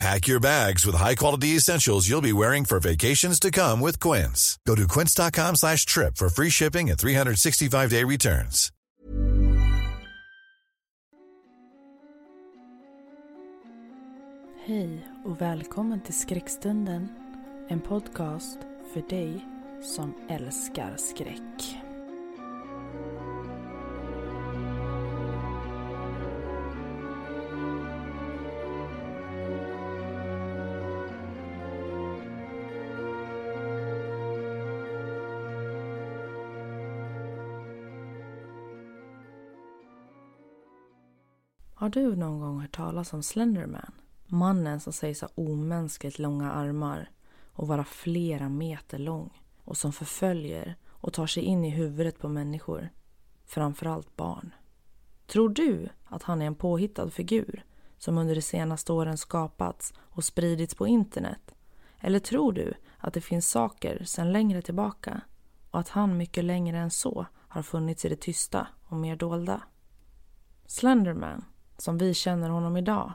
Pack your bags with high-quality essentials you'll be wearing for vacations to come with Quince. Go to quince.com slash trip for free shipping and 365-day returns. Hej och välkommen till Skräckstunden. En podcast för dig som älskar skräck. Har du någon gång hört talas om Slenderman? Mannen som sägs ha omänskligt långa armar och vara flera meter lång och som förföljer och tar sig in i huvudet på människor, framförallt barn. Tror du att han är en påhittad figur som under de senaste åren skapats och spridits på internet? Eller tror du att det finns saker sedan längre tillbaka och att han mycket längre än så har funnits i det tysta och mer dolda? Slenderman som vi känner honom idag,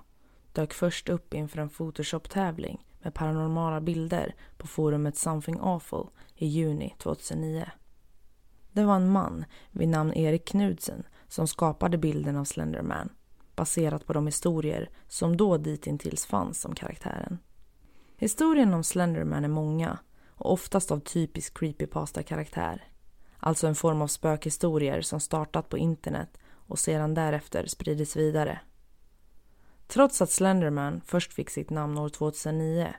dök först upp inför en Photoshop-tävling med paranormala bilder på forumet Something Awful i juni 2009. Det var en man vid namn Erik Knudsen som skapade bilden av Slenderman baserat på de historier som då ditintills fanns om karaktären. Historien om Slenderman är många och oftast av typisk creepypasta-karaktär. Alltså en form av spökhistorier som startat på internet och sedan därefter spridits vidare. Trots att Slenderman först fick sitt namn år 2009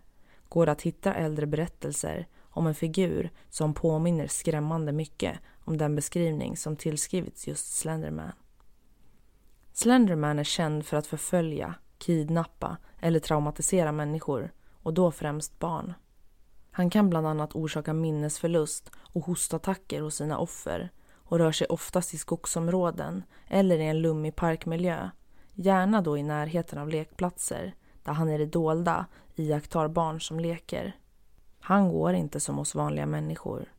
går det att hitta äldre berättelser om en figur som påminner skrämmande mycket om den beskrivning som tillskrivits just Slenderman. Slenderman är känd för att förfölja, kidnappa eller traumatisera människor och då främst barn. Han kan bland annat orsaka minnesförlust och hostattacker hos sina offer och rör sig oftast i skogsområden eller i en lummig parkmiljö. Gärna då i närheten av lekplatser där han i det dolda iakttar barn som leker. Han går inte som oss vanliga människor.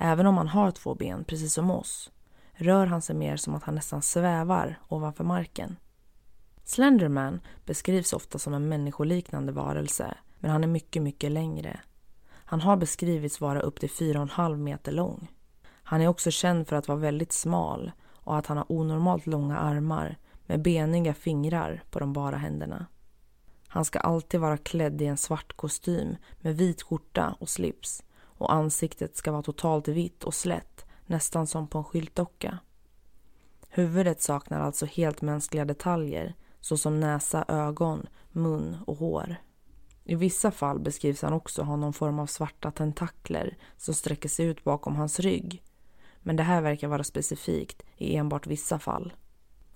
Även om han har två ben, precis som oss, rör han sig mer som att han nästan svävar ovanför marken. Slenderman beskrivs ofta som en människoliknande varelse, men han är mycket, mycket längre. Han har beskrivits vara upp till 4,5 meter lång. Han är också känd för att vara väldigt smal och att han har onormalt långa armar med beniga fingrar på de bara händerna. Han ska alltid vara klädd i en svart kostym med vit skjorta och slips och ansiktet ska vara totalt vitt och slätt, nästan som på en skyltdocka. Huvudet saknar alltså helt mänskliga detaljer såsom näsa, ögon, mun och hår. I vissa fall beskrivs han också ha någon form av svarta tentakler som sträcker sig ut bakom hans rygg men det här verkar vara specifikt i enbart vissa fall.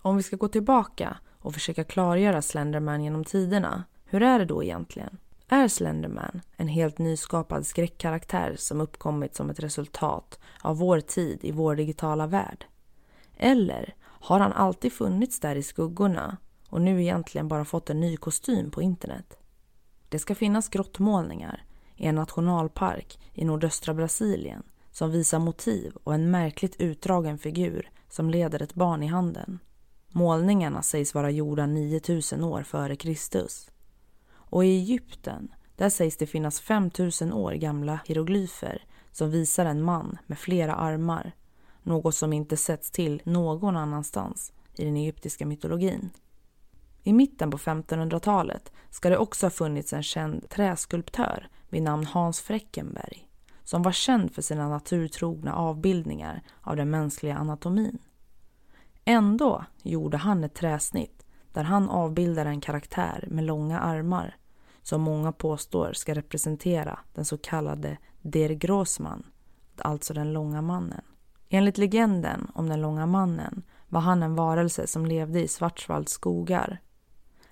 Om vi ska gå tillbaka och försöka klargöra Slenderman genom tiderna, hur är det då egentligen? Är Slenderman en helt nyskapad skräckkaraktär som uppkommit som ett resultat av vår tid i vår digitala värld? Eller har han alltid funnits där i skuggorna och nu egentligen bara fått en ny kostym på internet? Det ska finnas grottmålningar i en nationalpark i nordöstra Brasilien som visar motiv och en märkligt utdragen figur som leder ett barn i handen. Målningarna sägs vara gjorda 9000 år före Kristus. Och i Egypten, där sägs det finnas 5000 år gamla hieroglyfer som visar en man med flera armar, något som inte setts till någon annanstans i den egyptiska mytologin. I mitten på 1500-talet ska det också ha funnits en känd träskulptör vid namn Hans Freckenberg som var känd för sina naturtrogna avbildningar av den mänskliga anatomin. Ändå gjorde han ett träsnitt där han avbildar en karaktär med långa armar som många påstår ska representera den så kallade Der Grossman, alltså den långa mannen. Enligt legenden om den långa mannen var han en varelse som levde i Svartsvalds skogar.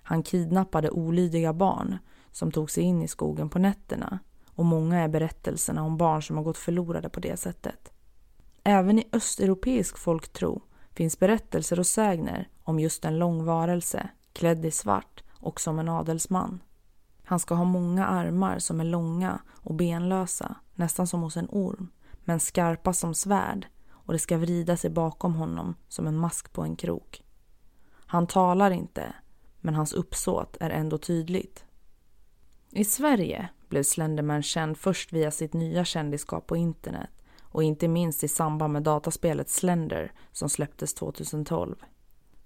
Han kidnappade olydiga barn som tog sig in i skogen på nätterna och många är berättelserna om barn som har gått förlorade på det sättet. Även i östeuropeisk folktro finns berättelser och sägner om just en lång varelse klädd i svart och som en adelsman. Han ska ha många armar som är långa och benlösa, nästan som hos en orm, men skarpa som svärd och det ska vrida sig bakom honom som en mask på en krok. Han talar inte, men hans uppsåt är ändå tydligt. I Sverige blev Slenderman känd först via sitt nya kändisskap på internet och inte minst i samband med dataspelet Slender som släpptes 2012.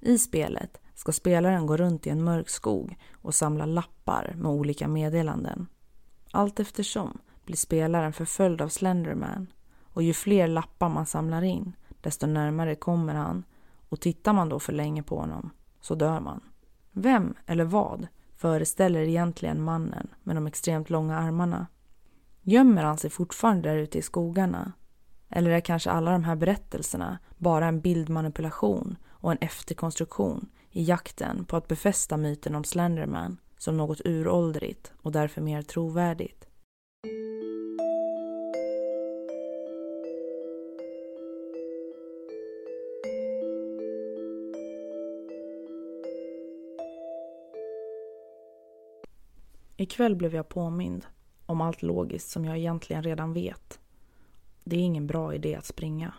I spelet ska spelaren gå runt i en mörk skog och samla lappar med olika meddelanden. Allt eftersom blir spelaren förföljd av Slenderman och ju fler lappar man samlar in desto närmare kommer han och tittar man då för länge på honom så dör man. Vem eller vad föreställer egentligen mannen med de extremt långa armarna? Gömmer han sig fortfarande där ute i skogarna? Eller är kanske alla de här berättelserna bara en bildmanipulation och en efterkonstruktion i jakten på att befästa myten om Slenderman som något uråldrigt och därför mer trovärdigt? Ikväll blev jag påmind om allt logiskt som jag egentligen redan vet. Det är ingen bra idé att springa.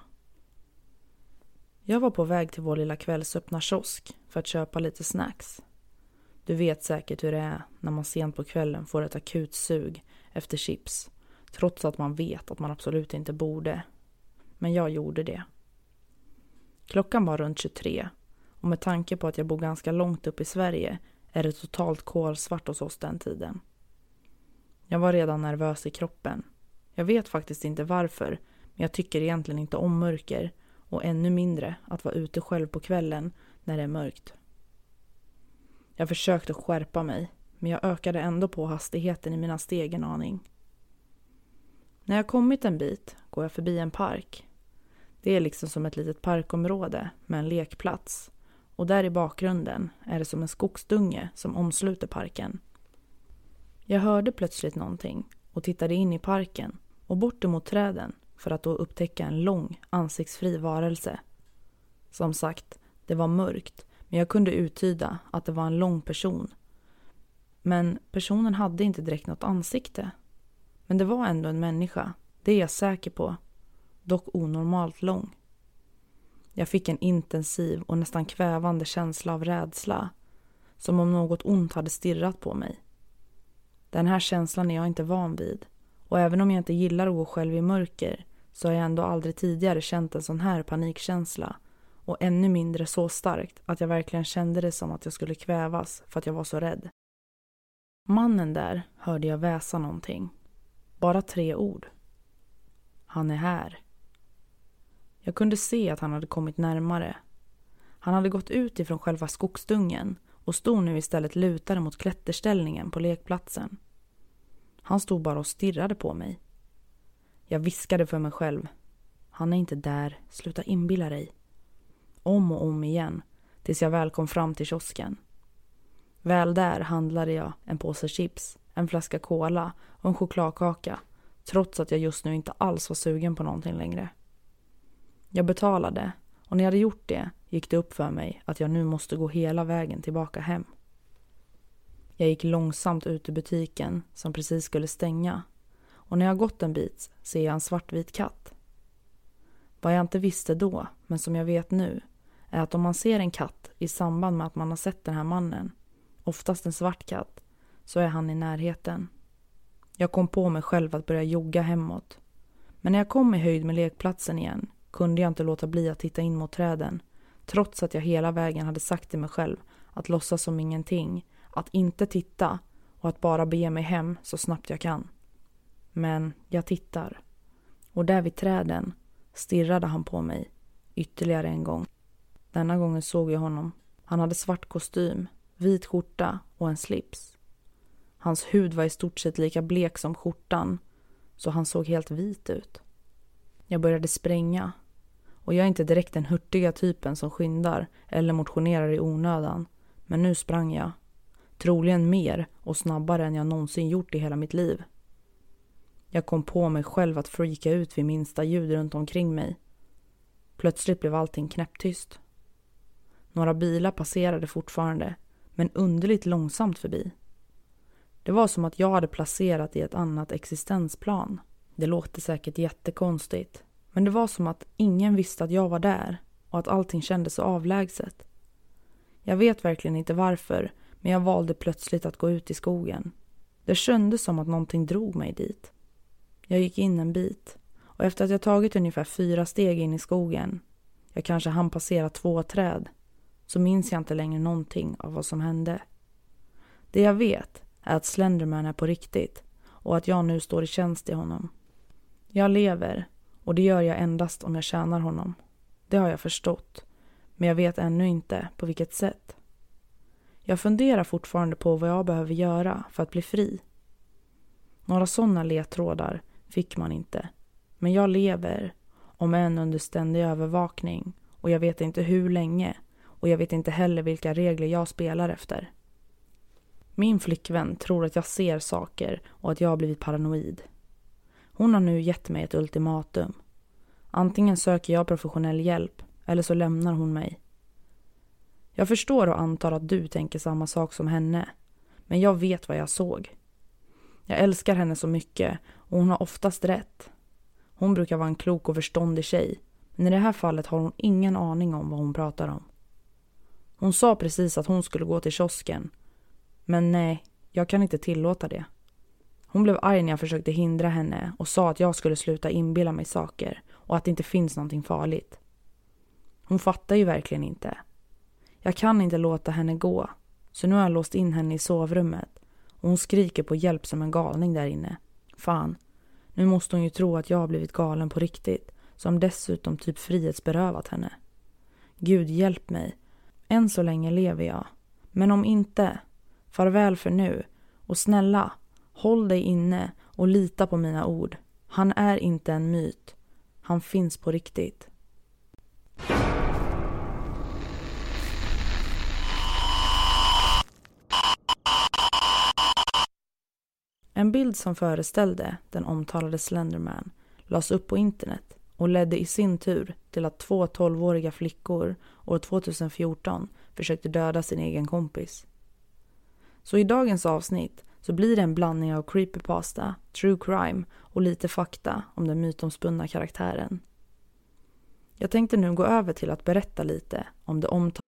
Jag var på väg till vår lilla kvällsöppna kiosk för att köpa lite snacks. Du vet säkert hur det är när man sent på kvällen får ett akut sug efter chips trots att man vet att man absolut inte borde. Men jag gjorde det. Klockan var runt 23 och med tanke på att jag bor ganska långt upp i Sverige är det totalt kolsvart hos oss den tiden. Jag var redan nervös i kroppen. Jag vet faktiskt inte varför, men jag tycker egentligen inte om mörker och ännu mindre att vara ute själv på kvällen när det är mörkt. Jag försökte skärpa mig, men jag ökade ändå på hastigheten i mina steg en aning. När jag kommit en bit går jag förbi en park. Det är liksom som ett litet parkområde med en lekplats och där i bakgrunden är det som en skogsdunge som omsluter parken. Jag hörde plötsligt någonting och tittade in i parken och bort emot träden för att då upptäcka en lång, ansiktsfri varelse. Som sagt, det var mörkt men jag kunde uttyda att det var en lång person. Men personen hade inte direkt något ansikte. Men det var ändå en människa, det är jag säker på. Dock onormalt lång. Jag fick en intensiv och nästan kvävande känsla av rädsla. Som om något ont hade stirrat på mig. Den här känslan är jag inte van vid. Och även om jag inte gillar att gå själv i mörker så har jag ändå aldrig tidigare känt en sån här panikkänsla. Och ännu mindre så starkt att jag verkligen kände det som att jag skulle kvävas för att jag var så rädd. Mannen där hörde jag väsa någonting. Bara tre ord. Han är här. Jag kunde se att han hade kommit närmare. Han hade gått ut ifrån själva skogsdungen och stod nu istället lutad mot klätterställningen på lekplatsen. Han stod bara och stirrade på mig. Jag viskade för mig själv. Han är inte där, sluta inbilla dig. Om och om igen, tills jag väl kom fram till kiosken. Väl där handlade jag en påse chips, en flaska cola och en chokladkaka trots att jag just nu inte alls var sugen på någonting längre. Jag betalade och när jag hade gjort det gick det upp för mig att jag nu måste gå hela vägen tillbaka hem. Jag gick långsamt ut ur butiken som precis skulle stänga och när jag gått en bit ser jag en svartvit katt. Vad jag inte visste då, men som jag vet nu, är att om man ser en katt i samband med att man har sett den här mannen, oftast en svart katt, så är han i närheten. Jag kom på mig själv att börja jogga hemåt. Men när jag kom i höjd med lekplatsen igen kunde jag inte låta bli att titta in mot träden trots att jag hela vägen hade sagt till mig själv att låtsas som ingenting, att inte titta och att bara bege mig hem så snabbt jag kan. Men jag tittar. Och där vid träden stirrade han på mig ytterligare en gång. Denna gången såg jag honom. Han hade svart kostym, vit skjorta och en slips. Hans hud var i stort sett lika blek som skjortan, så han såg helt vit ut. Jag började spränga. Och jag är inte direkt den hurtiga typen som skyndar eller motionerar i onödan. Men nu sprang jag. Troligen mer och snabbare än jag någonsin gjort i hela mitt liv. Jag kom på mig själv att freaka ut vid minsta ljud runt omkring mig. Plötsligt blev allting knäpptyst. Några bilar passerade fortfarande, men underligt långsamt förbi. Det var som att jag hade placerat i ett annat existensplan. Det låter säkert jättekonstigt, men det var som att ingen visste att jag var där och att allting kändes så avlägset. Jag vet verkligen inte varför, men jag valde plötsligt att gå ut i skogen. Det kändes som att någonting drog mig dit. Jag gick in en bit och efter att jag tagit ungefär fyra steg in i skogen, jag kanske hann passera två träd, så minns jag inte längre någonting av vad som hände. Det jag vet är att Slenderman är på riktigt och att jag nu står i tjänst i honom. Jag lever och det gör jag endast om jag tjänar honom. Det har jag förstått, men jag vet ännu inte på vilket sätt. Jag funderar fortfarande på vad jag behöver göra för att bli fri. Några sådana ledtrådar fick man inte. Men jag lever, om än under ständig övervakning och jag vet inte hur länge och jag vet inte heller vilka regler jag spelar efter. Min flickvän tror att jag ser saker och att jag har blivit paranoid. Hon har nu gett mig ett ultimatum. Antingen söker jag professionell hjälp eller så lämnar hon mig. Jag förstår och antar att du tänker samma sak som henne. Men jag vet vad jag såg. Jag älskar henne så mycket och hon har oftast rätt. Hon brukar vara en klok och förståndig tjej. Men i det här fallet har hon ingen aning om vad hon pratar om. Hon sa precis att hon skulle gå till kiosken. Men nej, jag kan inte tillåta det. Hon blev arg när jag försökte hindra henne och sa att jag skulle sluta inbilla mig saker och att det inte finns någonting farligt. Hon fattar ju verkligen inte. Jag kan inte låta henne gå, så nu har jag låst in henne i sovrummet och hon skriker på hjälp som en galning där inne. Fan, nu måste hon ju tro att jag har blivit galen på riktigt som dessutom typ frihetsberövat henne. Gud hjälp mig. Än så länge lever jag. Men om inte, farväl för nu och snälla, håll dig inne och lita på mina ord. Han är inte en myt. Han finns på riktigt. En bild som föreställde den omtalade Slenderman lades upp på internet och ledde i sin tur till att två tolvåriga flickor år 2014 försökte döda sin egen kompis. Så i dagens avsnitt så blir det en blandning av creepypasta, true crime och lite fakta om den mytomspunna karaktären. Jag tänkte nu gå över till att berätta lite om det omtalade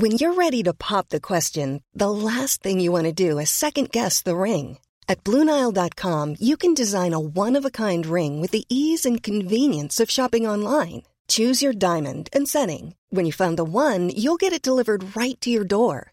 When you're ready to pop the question, the last thing you want to do is second guess the ring. At BlueNile.com you can design a one-of-a-kind ring with the ease and convenience of shopping online. Choose your diamond and setting. When you find the one, you'll get it delivered right to your door.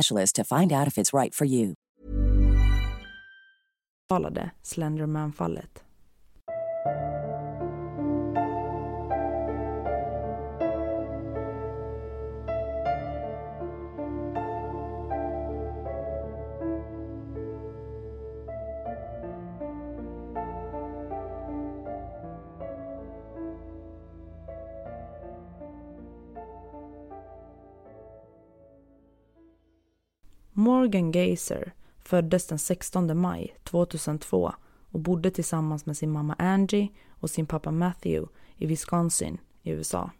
to find out if it's right for you. Slenderman-fallet. Morgan Gaser föddes den 16 maj 2002 och bodde tillsammans med sin mamma Angie och sin pappa Matthew i Wisconsin i USA.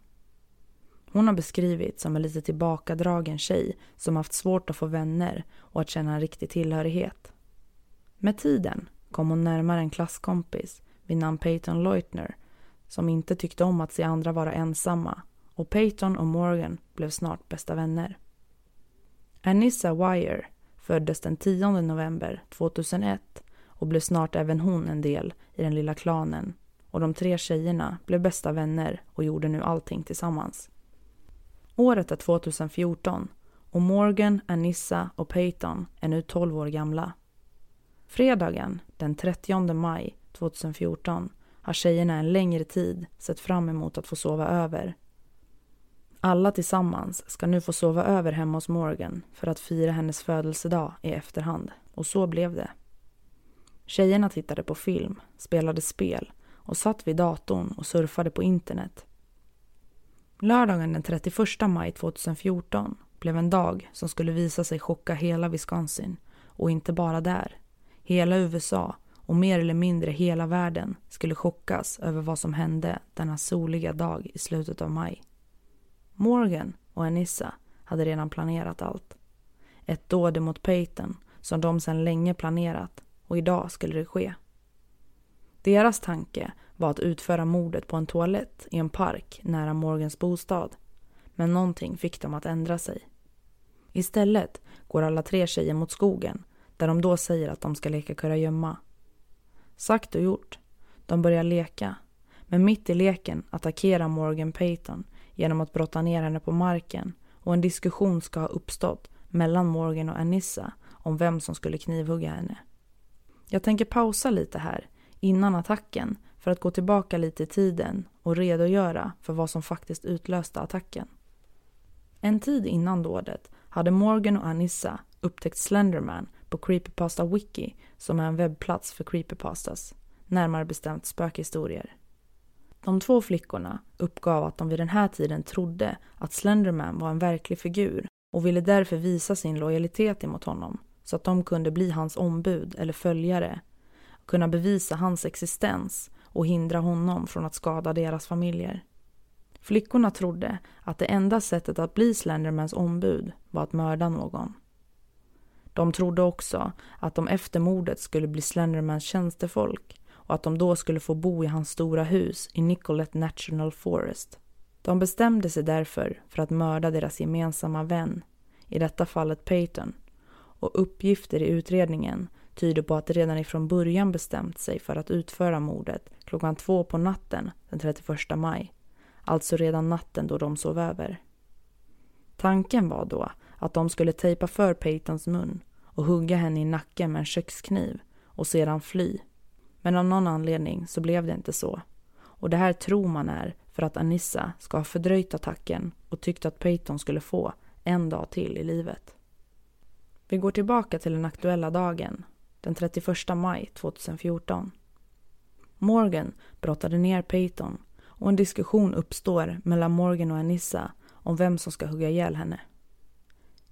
Hon har beskrivits som en lite tillbakadragen tjej som haft svårt att få vänner och att känna en riktig tillhörighet. Med tiden kom hon närmare en klasskompis vid namn Peyton Leutner som inte tyckte om att se andra vara ensamma och Peyton och Morgan blev snart bästa vänner. Anissa Wire föddes den 10 november 2001 och blev snart även hon en del i den lilla klanen och de tre tjejerna blev bästa vänner och gjorde nu allting tillsammans. Året är 2014 och Morgan, Anissa och Peyton är nu 12 år gamla. Fredagen den 30 maj 2014 har tjejerna en längre tid sett fram emot att få sova över. Alla tillsammans ska nu få sova över hemma hos Morgan för att fira hennes födelsedag i efterhand. Och så blev det. Tjejerna tittade på film, spelade spel och satt vid datorn och surfade på internet. Lördagen den 31 maj 2014 blev en dag som skulle visa sig chocka hela Wisconsin och inte bara där. Hela USA och mer eller mindre hela världen skulle chockas över vad som hände denna soliga dag i slutet av maj. Morgan och Anissa hade redan planerat allt. Ett dåd mot Peyton som de sedan länge planerat och idag skulle det ske. Deras tanke var att utföra mordet på en toalett i en park nära Morgans bostad. Men någonting fick dem att ändra sig. Istället går alla tre tjejer mot skogen där de då säger att de ska leka kurragömma. Sagt och gjort. De börjar leka. Men mitt i leken attackerar Morgan Payton genom att brotta ner henne på marken och en diskussion ska ha uppstått mellan Morgan och Anissa om vem som skulle knivhugga henne. Jag tänker pausa lite här innan attacken för att gå tillbaka lite i tiden och redogöra för vad som faktiskt utlöste attacken. En tid innan dådet hade Morgan och Anissa upptäckt Slenderman på Creepypasta Wiki som är en webbplats för creepypastas, närmare bestämt spökhistorier. De två flickorna uppgav att de vid den här tiden trodde att Slenderman var en verklig figur och ville därför visa sin lojalitet emot honom så att de kunde bli hans ombud eller följare, kunna bevisa hans existens och hindra honom från att skada deras familjer. Flickorna trodde att det enda sättet att bli Slendermans ombud var att mörda någon. De trodde också att de efter mordet skulle bli Slendermans tjänstefolk och att de då skulle få bo i hans stora hus i Nicolet National Forest. De bestämde sig därför för att mörda deras gemensamma vän, i detta fallet Peyton, och uppgifter i utredningen tyder på att de redan ifrån början bestämt sig för att utföra mordet klockan två på natten den 31 maj, alltså redan natten då de sov över. Tanken var då att de skulle tejpa för Peytons mun och hugga henne i nacken med en kökskniv och sedan fly. Men av någon anledning så blev det inte så. Och det här tror man är för att Anissa ska ha fördröjt attacken och tyckt att Peyton skulle få en dag till i livet. Vi går tillbaka till den aktuella dagen, den 31 maj 2014. Morgan brottade ner Peyton och en diskussion uppstår mellan Morgan och Anissa om vem som ska hugga ihjäl henne.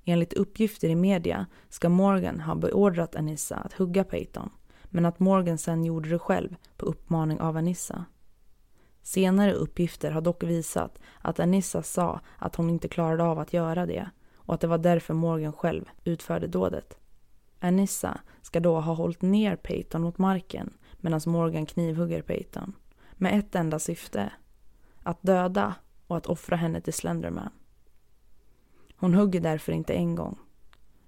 Enligt uppgifter i media ska Morgan ha beordrat Anissa att hugga Peyton men att Morgan sen gjorde det själv på uppmaning av Anissa. Senare uppgifter har dock visat att Anissa sa att hon inte klarade av att göra det och att det var därför Morgan själv utförde dådet. Anissa ska då ha hållit ner Peyton mot marken medan Morgan knivhugger Peyton med ett enda syfte. Att döda och att offra henne till Slenderman. Hon hugger därför inte en gång,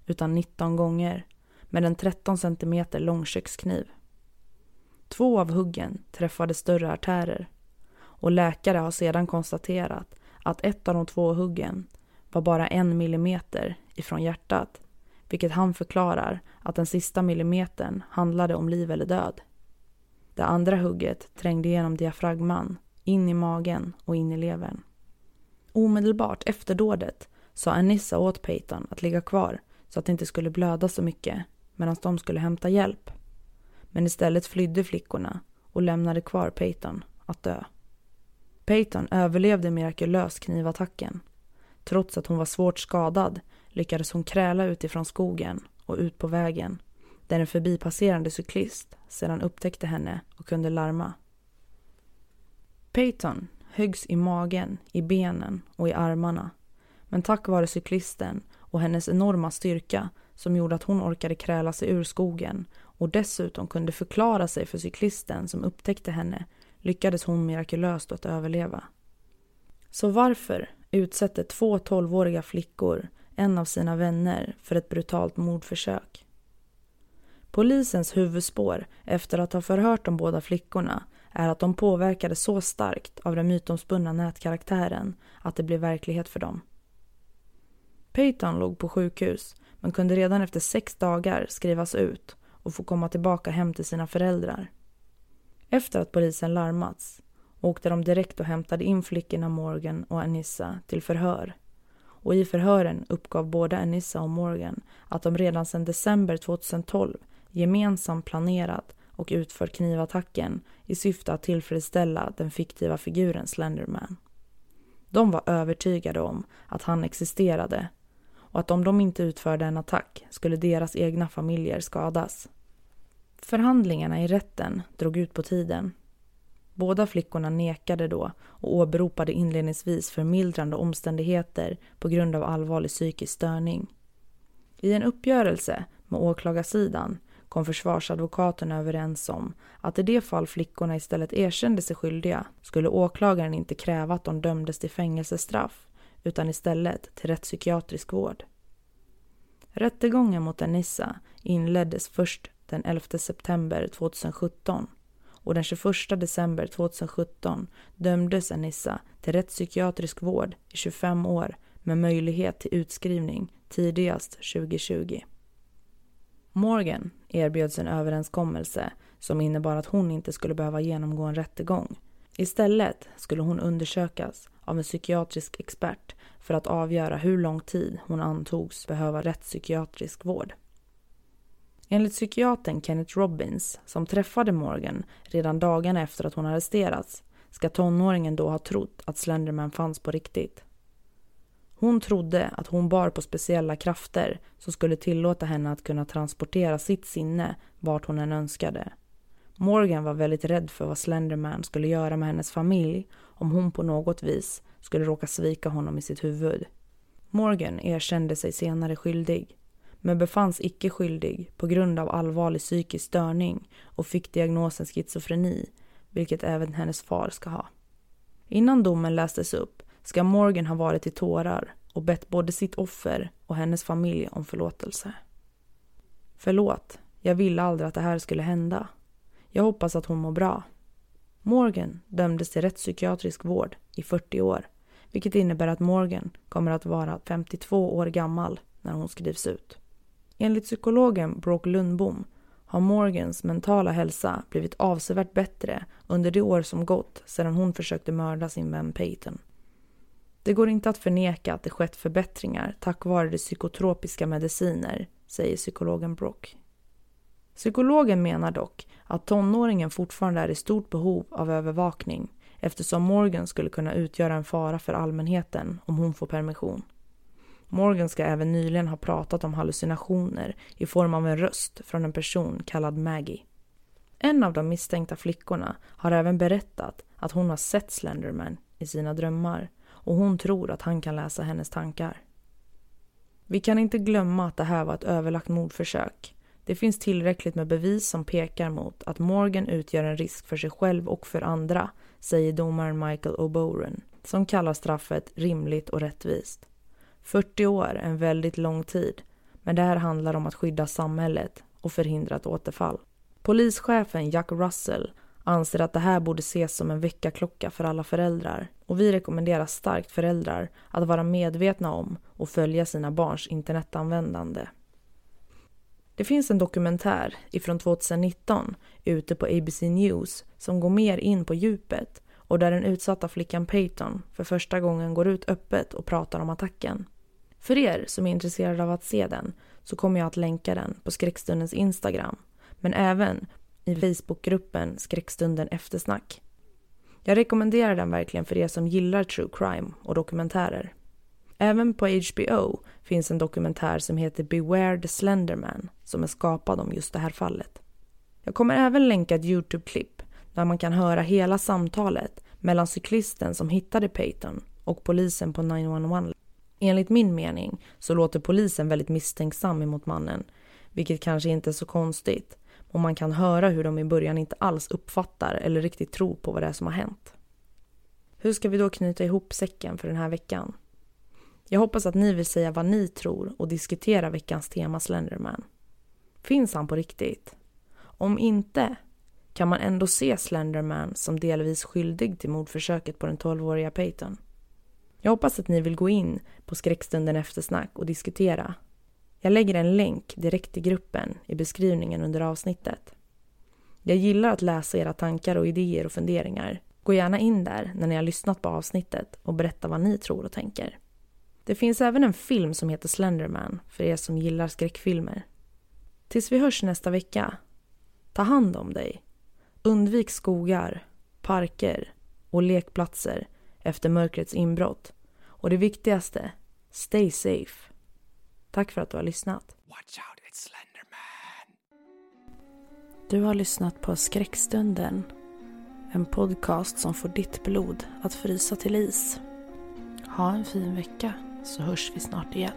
utan 19 gånger med en 13 cm lång kökskniv. Två av huggen träffade större artärer och läkare har sedan konstaterat att ett av de två huggen var bara en millimeter ifrån hjärtat vilket han förklarar att den sista millimetern handlade om liv eller död. Det andra hugget trängde genom diafragman, in i magen och in i levern. Omedelbart efter dådet sa Anissa åt Peyton att ligga kvar så att det inte skulle blöda så mycket medan de skulle hämta hjälp. Men istället flydde flickorna och lämnade kvar Peyton att dö. Peyton överlevde mirakulöst knivattacken. Trots att hon var svårt skadad lyckades hon kräla utifrån skogen och ut på vägen där en förbipasserande cyklist sedan upptäckte henne och kunde larma. Peyton höggs i magen, i benen och i armarna. Men tack vare cyklisten och hennes enorma styrka som gjorde att hon orkade kräla sig ur skogen och dessutom kunde förklara sig för cyklisten som upptäckte henne lyckades hon mirakulöst att överleva. Så varför utsätter två tolvåriga flickor en av sina vänner för ett brutalt mordförsök? Polisens huvudspår efter att ha förhört de båda flickorna är att de påverkades så starkt av den mytomspunna nätkaraktären att det blev verklighet för dem. Peyton låg på sjukhus men kunde redan efter sex dagar skrivas ut och få komma tillbaka hem till sina föräldrar. Efter att polisen larmats åkte de direkt och hämtade in flickorna Morgan och Anissa till förhör. Och i förhören uppgav både Anissa och Morgan att de redan sedan december 2012 gemensamt planerat och utfört knivattacken i syfte att tillfredsställa den fiktiva figuren Slenderman. De var övertygade om att han existerade och att om de inte utförde en attack skulle deras egna familjer skadas. Förhandlingarna i rätten drog ut på tiden. Båda flickorna nekade då och åberopade inledningsvis förmildrande omständigheter på grund av allvarlig psykisk störning. I en uppgörelse med åklagarsidan kom försvarsadvokaterna överens om att i det fall flickorna istället erkände sig skyldiga skulle åklagaren inte kräva att de dömdes till fängelsestraff utan istället till rättspsykiatrisk vård. Rättegången mot Anissa inleddes först den 11 september 2017 och den 21 december 2017 dömdes Anissa till rättspsykiatrisk vård i 25 år med möjlighet till utskrivning tidigast 2020. Morgan erbjöds en överenskommelse som innebar att hon inte skulle behöva genomgå en rättegång. Istället skulle hon undersökas av en psykiatrisk expert för att avgöra hur lång tid hon antogs behöva rättspsykiatrisk vård. Enligt psykiatern Kenneth Robbins, som träffade Morgan redan dagarna efter att hon arresterats, ska tonåringen då ha trott att Slenderman fanns på riktigt. Hon trodde att hon bar på speciella krafter som skulle tillåta henne att kunna transportera sitt sinne vart hon än önskade. Morgan var väldigt rädd för vad Slenderman skulle göra med hennes familj om hon på något vis skulle råka svika honom i sitt huvud. Morgan erkände sig senare skyldig men befanns icke skyldig på grund av allvarlig psykisk störning och fick diagnosen schizofreni, vilket även hennes far ska ha. Innan domen lästes upp ska Morgan ha varit i tårar och bett både sitt offer och hennes familj om förlåtelse. Förlåt, jag ville aldrig att det här skulle hända. Jag hoppas att hon mår bra. Morgan dömdes till rättspsykiatrisk vård i 40 år, vilket innebär att Morgan kommer att vara 52 år gammal när hon skrivs ut. Enligt psykologen Brooke Lundbom har Morgans mentala hälsa blivit avsevärt bättre under det år som gått sedan hon försökte mörda sin vän Peyton. Det går inte att förneka att det skett förbättringar tack vare de psykotropiska mediciner, säger psykologen Brooke. Psykologen menar dock att tonåringen fortfarande är i stort behov av övervakning eftersom Morgan skulle kunna utgöra en fara för allmänheten om hon får permission. Morgan ska även nyligen ha pratat om hallucinationer i form av en röst från en person kallad Maggie. En av de misstänkta flickorna har även berättat att hon har sett Slenderman i sina drömmar och hon tror att han kan läsa hennes tankar. Vi kan inte glömma att det här var ett överlagt mordförsök. Det finns tillräckligt med bevis som pekar mot att Morgan utgör en risk för sig själv och för andra, säger domaren Michael O'Boren, som kallar straffet rimligt och rättvist. 40 år är en väldigt lång tid, men det här handlar om att skydda samhället och förhindra ett återfall. Polischefen Jack Russell anser att det här borde ses som en väckarklocka för alla föräldrar och vi rekommenderar starkt föräldrar att vara medvetna om och följa sina barns internetanvändande. Det finns en dokumentär ifrån 2019 ute på ABC News som går mer in på djupet och där den utsatta flickan Peyton för första gången går ut öppet och pratar om attacken. För er som är intresserade av att se den så kommer jag att länka den på Skräckstundens Instagram men även i Facebookgruppen Skräckstunden eftersnack. Jag rekommenderar den verkligen för er som gillar true crime och dokumentärer. Även på HBO finns en dokumentär som heter Beware the Slenderman som är skapad om just det här fallet. Jag kommer även länka ett Youtube-klipp där man kan höra hela samtalet mellan cyklisten som hittade Peyton och polisen på 911. Enligt min mening så låter polisen väldigt misstänksam emot mannen, vilket kanske inte är så konstigt och man kan höra hur de i början inte alls uppfattar eller riktigt tror på vad det är som har hänt. Hur ska vi då knyta ihop säcken för den här veckan? Jag hoppas att ni vill säga vad ni tror och diskutera veckans tema Slenderman. Finns han på riktigt? Om inte, kan man ändå se Slenderman som delvis skyldig till mordförsöket på den 12-åriga Peyton. Jag hoppas att ni vill gå in på skräckstunden eftersnack och diskutera. Jag lägger en länk direkt till gruppen i beskrivningen under avsnittet. Jag gillar att läsa era tankar och idéer och funderingar. Gå gärna in där när ni har lyssnat på avsnittet och berätta vad ni tror och tänker. Det finns även en film som heter Slenderman för er som gillar skräckfilmer. Tills vi hörs nästa vecka, ta hand om dig. Undvik skogar, parker och lekplatser efter mörkrets inbrott. Och det viktigaste, stay safe. Tack för att du har lyssnat. Out, du har lyssnat på Skräckstunden. En podcast som får ditt blod att frysa till is. Ha en fin vecka så hörs vi snart igen.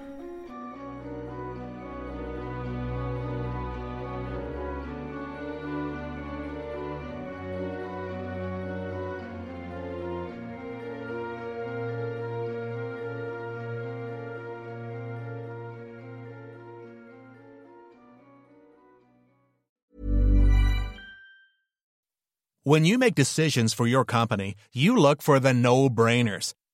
When you make decisions for your company, you look for the no-brainers.